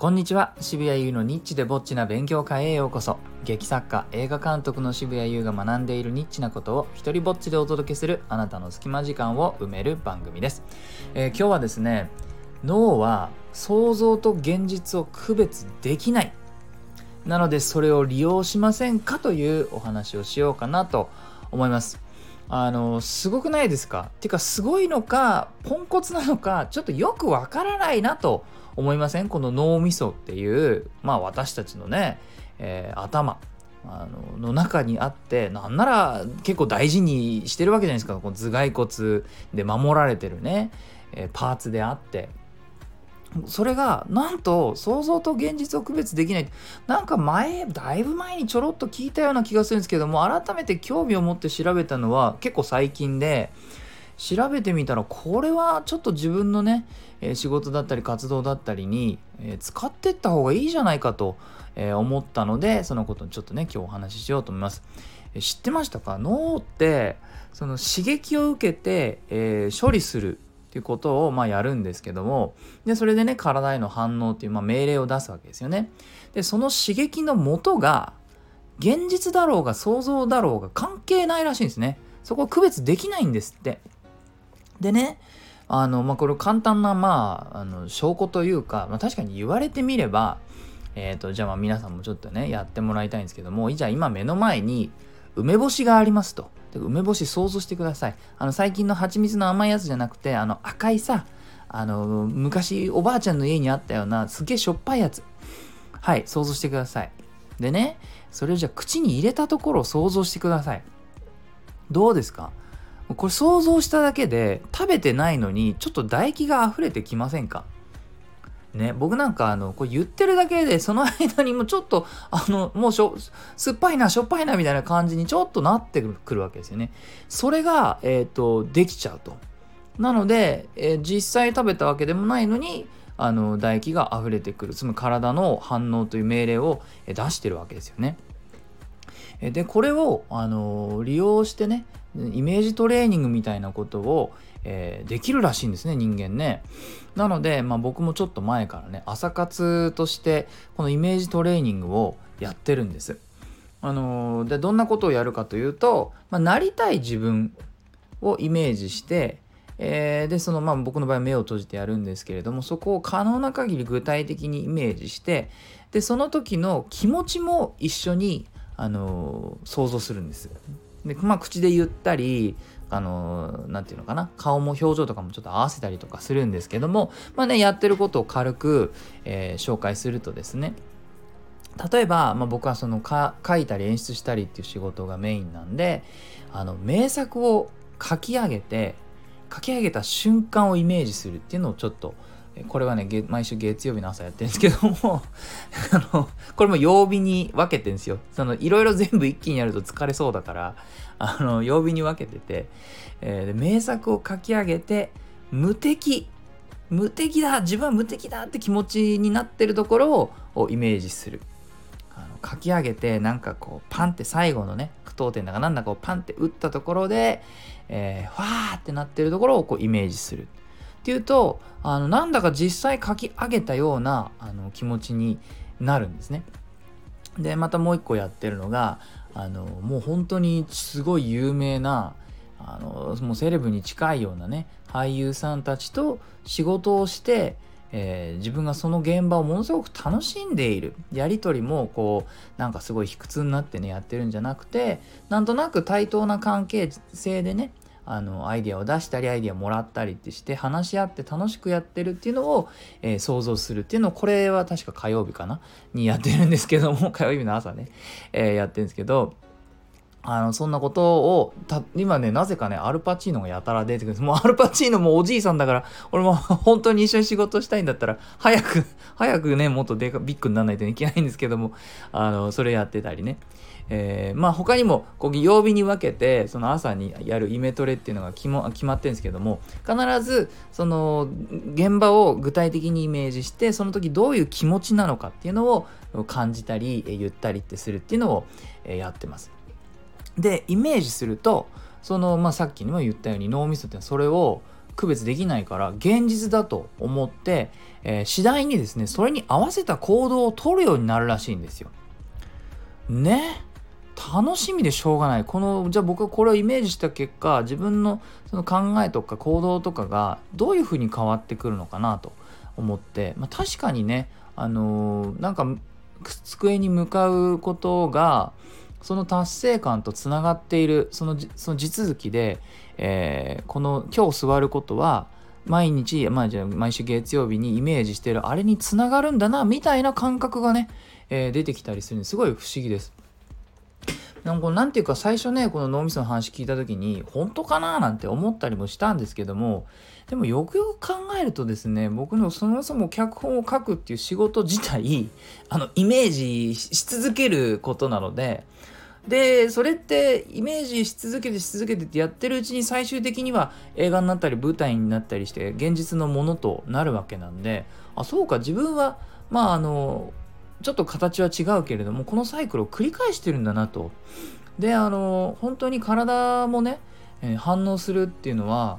こんにちは。渋谷優のニッチでぼっちな勉強会へようこそ。劇作家映画監督の渋谷優が学んでいるニッチなことを一人ぼっちでお届けするあなたの隙間時間を埋める番組です、えー、今日はですね脳は想像と現実を区別できない。なのでそれを利用しませんかというお話をしようかなと思います。あのすごくないですか？てかすごいのかポンコツなのかちょっとよくわからないなと思思いません？この脳みそっていうまあ私たちのね、えー、頭あのの中にあってなんなら結構大事にしてるわけじゃないですか。この頭蓋骨で守られてるね、えー、パーツであって。それがなんと想像と現実を区別できない。なんか前だいぶ前にちょろっと聞いたような気がするんですけども改めて興味を持って調べたのは結構最近で調べてみたらこれはちょっと自分のね、え仕事だったり活動だったりに、え使ってった方がいいじゃないかと、え思ったのでそのことにちょっとね今日お話ししようと思います。知ってましたか？脳ってその刺激を受けて、え処理するっていうことをまあやるんですけどもでそれでね体への反応っていうまあ命令を出すわけですよね。でその刺激の元が現実だろうが想像だろうが関係ないらしいんですね。そこを区別できないんですって。でねあのまあこれ簡単なまああの証拠というか、まあ、確かに言われてみればえっ、ー、とじゃあまあ皆さんもちょっとねやってもらいたいんですけどもじゃあ今目の前に梅干しがありますと。で梅干し想像してください。あの最近の蜂蜜の甘いやつじゃなくて、あの赤いさ、あの昔おばあちゃんの家にあったようなすげえしょっぱいやつ。はい、想像してください。でね、それをじゃあ口に入れたところを想像してください。どうですか？これ想像しただけで食べてないのにちょっと唾液が溢れてきませんか？ね、僕なんかあのこれ言ってるだけでその間にもうちょっと あのもうしょ酸っぱいなしょっぱいなみたいな感じにちょっとなってくるわけですよね。それが、えーと、できちゃうと。なので、えー、実際食べたわけでもないのにあの唾液が溢れてくるその体の反応という命令を出してるわけですよね。でこれを、あの利用してねイメージトレーニングみたいなことを、えー、できるらしいんですね人間ね。なので、まあ、僕もちょっと前からね朝活としてこのイメージトレーニングをやってるんです。あのー、でどんなことをやるかというと、まあ、なりたい自分をイメージして、えー、でそのまあ僕の場合目を閉じてやるんですけれどもそこを可能な限り具体的にイメージしてでその時の気持ちも一緒に、あの、想像するんです。でまあ口で言ったりあの何て言うのかな顔も表情とかもちょっと合わせたりとかするんですけどもまあねやってることを軽く、えー、紹介するとですね例えば、まあ、僕はそのか書いたり演出したりっていう仕事がメインなんであの名作を書き上げて書き上げた瞬間をイメージするっていうのをちょっとこれはね毎週月曜日の朝やってるんですけども あのこれも曜日に分けてるんですよ。そのいろいろ全部一気にやると疲れそうだからあの曜日に分けてて、えー、名作を書き上げて無敵無敵だ自分は無敵だって気持ちになってるところをイメージする。あの書き上げてなんかこうパンって最後のね句読点だかなんだかをパンって打ったところで、えー、ファーってなってるところをこうイメージするっていうとあのなんだか実際書き上げたようなあの気持ちになるんですね。でまたもう一個やってるのがあのもう本当にすごい有名なあのもうセレブに近いようなね俳優さんたちと仕事をして、えー、自分がその現場をものすごく楽しんでいるやり取りもこうなんかすごい卑屈になってねやってるんじゃなくてなんとなく対等な関係性でねあのアイデアを出したりアイデアもらったりってして話し合って楽しくやってるっていうのを、えー、想像するっていうのをこれは確か火曜日かな？にやってるんですけども火曜日の朝ね、えー、やってるんですけどあのそんなことをた今ねなぜかねアルパチーノがやたら出てくる もうアルパチーノもおじいさんだから俺も本当に一緒に仕事したいんだったら 早く 早くねもっとでかビッグにならないといけないんですけどもあのそれやってたりねえー、まあ他にもこう曜日に分けてその朝にやるイメトレっていうのが決決まってるんですけども必ずその現場を具体的にイメージしてその時どういう気持ちなのかっていうのを感じたり言ったりってするっていうのをやってます。でイメージするとその、まあ、さっきにも言ったように脳みそってそれを区別できないから現実だと思って、えー、次第にですねそれに合わせた行動をとるようになるらしいんですよ。ね？楽しみでしょうがないこのじゃあ僕はこれをイメージした結果自分のその考えとか行動とかがどういうふうに変わってくるのかなと思って、まあ、確かにねあのー、なんか机に向かうことがその達成感とつながっているそのその地続きで、えー、この今日座ることは毎日、まあ、じゃ毎週月曜日にイメージしてるあれにつながるんだなみたいな感覚がね、えー、出てきたりするんですごい不思議です。なんかなんていうか最初ねこの脳みその話聞いた時に本当かななんて思ったりもしたんですけどもでもよくよく考えるとですね僕のそもそも脚本を書くっていう仕事自体 あのイメージし続けることなのででそれってイメージし続けてし続けてってやってるうちに最終的には映画になったり舞台になったりして現実のものとなるわけなんであそうか自分はまああのちょっと形は違うけれどもこのサイクルを繰り返してるんだなと。であの本当に体もね、えー、反応するっていうのは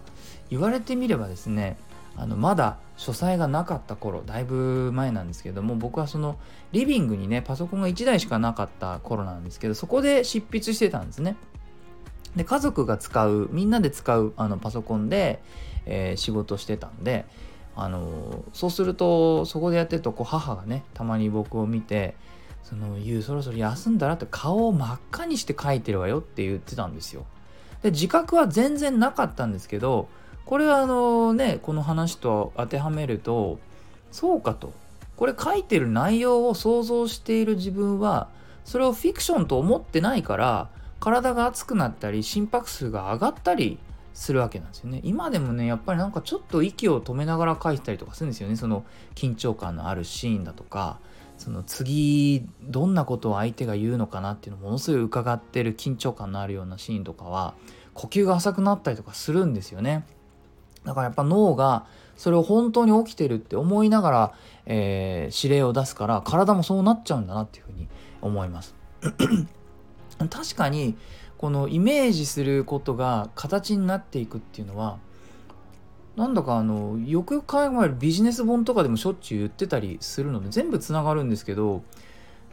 言われてみればですねあのまだ書斎がなかった頃だいぶ前なんですけども僕はそのリビングにねパソコンが1台しかなかった頃なんですけどそこで執筆してたんですね。で家族が使うみんなで使うあのパソコンで、えー、仕事してたんであのそうするとそこでやってるとこう母がねたまに僕を見て「そのゆうそろそろ休んだら?」って顔を真っ赤にして書いてるわよって言ってたんですよ。で自覚は全然なかったんですけどこれはあのねこの話と当てはめるとそうかとこれ書いてる内容を想像している自分はそれをフィクションと思ってないから体が熱くなったり心拍数が上がったりするわけなんですよね。今でもね、やっぱりなんかちょっと息を止めながら書いてたりとかするんですよね。その緊張感のあるシーンだとか、その次どんなことを相手が言うのかなっていうのものすごい伺ってる緊張感のあるようなシーンとかは呼吸が浅くなったりとかするんですよね。だからやっぱ脳がそれを本当に起きてるって思いながら、えー、指令を出すから体もそうなっちゃうんだなっていうふうに思います。確かにこのイメージすることが形になっていくっていうのはなんだかあのよくよく考えるビジネス本とかでもしょっちゅう言ってたりするので全部つながるんですけど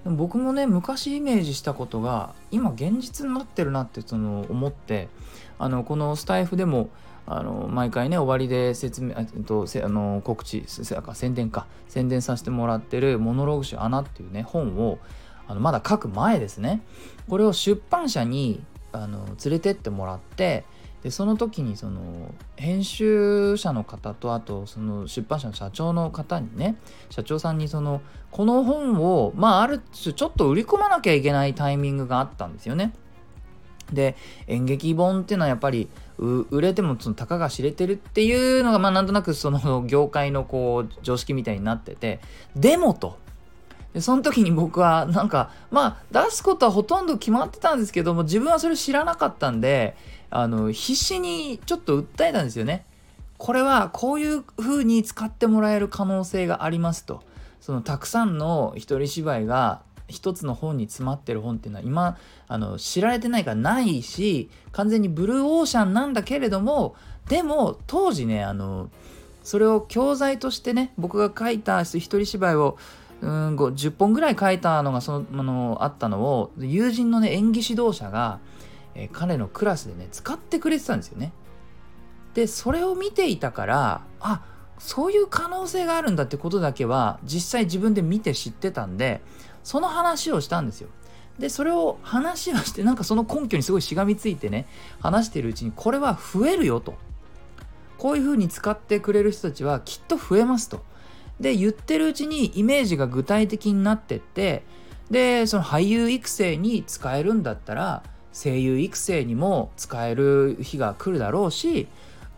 僕もね昔イメージしたことが今現実になってるなってその思ってあのこのスタイフでもあの毎回ね終わりで説明あとあの告知宣伝か。宣伝させてもらってる「モノログ集穴」っていうね本をあのまだ書く前ですね。これを出版社にあの連れてってもらってでその時にその編集者の方とあとその出版社の社長の方にね社長さんにそのこの本をまあある種ちょっと売り込まなきゃいけないタイミングがあったんですよね。で演劇本っていうのはやっぱり売れてもそのたかが知れてるっていうのがまあなんとなくその業界のこう常識みたいになっててでもとでその時に僕はなんかまあ出すことはほとんど決まってたんですけども自分はそれ知らなかったんであの必死にちょっと訴えたんですよね。これはこういう風に使ってもらえる可能性がありますと。そのたくさんの一人芝居が一つの本に詰まってる本っていうのは今あの知られてないからないし完全にブルーオーシャンなんだけれどもでも当時ねあのそれを教材としてね僕が書いた一人芝居をうん10本ぐらい書いたのがそのあのあったのを友人のね演技指導者が、えー、彼のクラスでね使ってくれてたんですよね。でそれを見ていたからあそういう可能性があるんだってことだけは実際自分で見て知ってたんでその話をしたんですよ。でそれを話をしてなんかその根拠にすごいしがみついてね話してるうちにこれは増えるよとこういうふうに使ってくれる人たちはきっと増えますと。で言ってるうちにイメージが具体的になってってでその俳優育成に使えるんだったら声優育成にも使える日が来るだろうし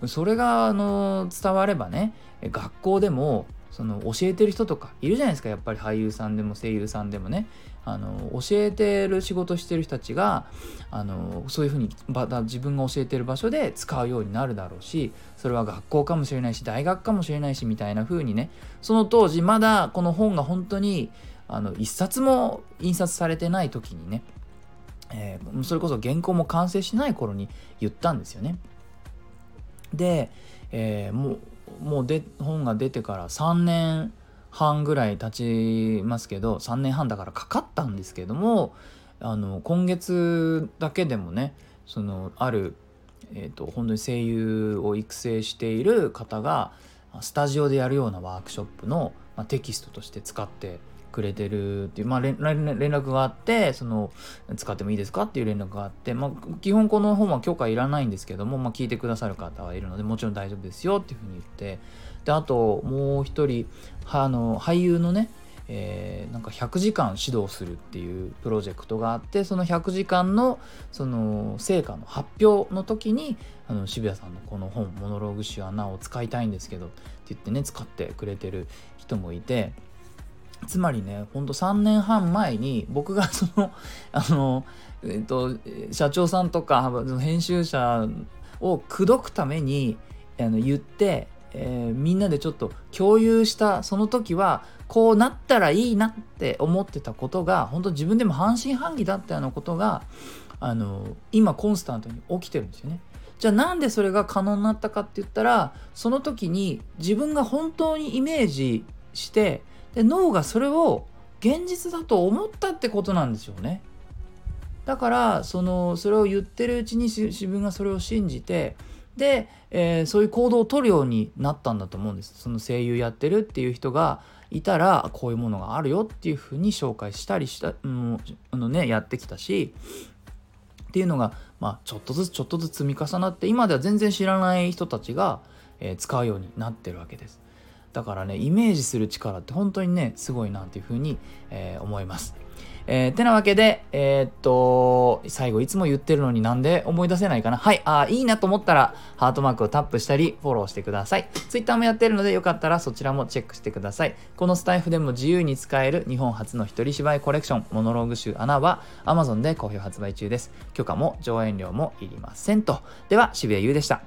それがあの伝わればね学校でもその教えてる人とかいるじゃないですかやっぱり俳優さんでも声優さんでもねあの教えてる仕事してる人たちがあのそういうふうに自分が教えてる場所で使うようになるだろうしそれは学校かもしれないし大学かもしれないしみたいな風にねその当時まだこの本が本当にあの一冊も印刷されてない時にね、えー、それこそ原稿も完成しない頃に言ったんですよね。で、えー、もうもうで本が出てから3年半ぐらい経ちますけど3年半だからかかったんですけどもあの今月だけでもねそのある、えーと、本当に声優を育成している方がスタジオでやるようなワークショップの、まあ、テキストとして使ってくれてるっていう、まあ、連絡があってその使ってもいいですかっていう連絡があって、まあ、基本この本は許可いらないんですけども、まあ、聞いてくださる方はいるのでもちろん大丈夫ですよっていうふうに言ってであともう一人あの俳優のねえー、なんか100時間指導するっていうプロジェクトがあってその100時間のその成果の発表の時にあの渋谷さんのこの本「モノローグ集穴」を使いたいんですけどって言ってね使ってくれてる人もいてつまりねほんと3年半前に僕が そのあの、えっと、社長さんとか編集者を口説くためにあの言って、えー、みんなでちょっと共有したその時はこうなったらいいなって思ってたことが本当自分でも半信半疑だったようなことがあの今コンスタントに起きてるんですよね。じゃあなんでそれが可能になったかって言ったらその時に自分が本当にイメージしてで脳がそれを現実だと思ったってことなんですよね。だからそのそれを言ってるうちに自分がそれを信じてで、えー、そういう行動をとるようになったんだと思うんです。その声優やってるっていう人がいたらこういうものがあるよっていうふうに紹介したりした、うん、あのねやってきたしっていうのが、まあ、ちょっとずつちょっとずつ積み重なって今では全然知らない人たちが、えー、使うようになってるわけです。だからねイメージする力って本当にねすごいなっていうふうに、えー、思います。えー、てなわけで、えー、っと、最後いつも言ってるのになんで思い出せないかな？はい、あ、いいなと思ったら、ハートマークをタップしたり、フォローしてください。Twitter もやってるので、よかったらそちらもチェックしてください。このスタイフでも自由に使える日本初の一人芝居コレクション、モノローグ集穴は Amazon で好評発売中です。許可も上演料もいりませんと。では、渋谷優でした。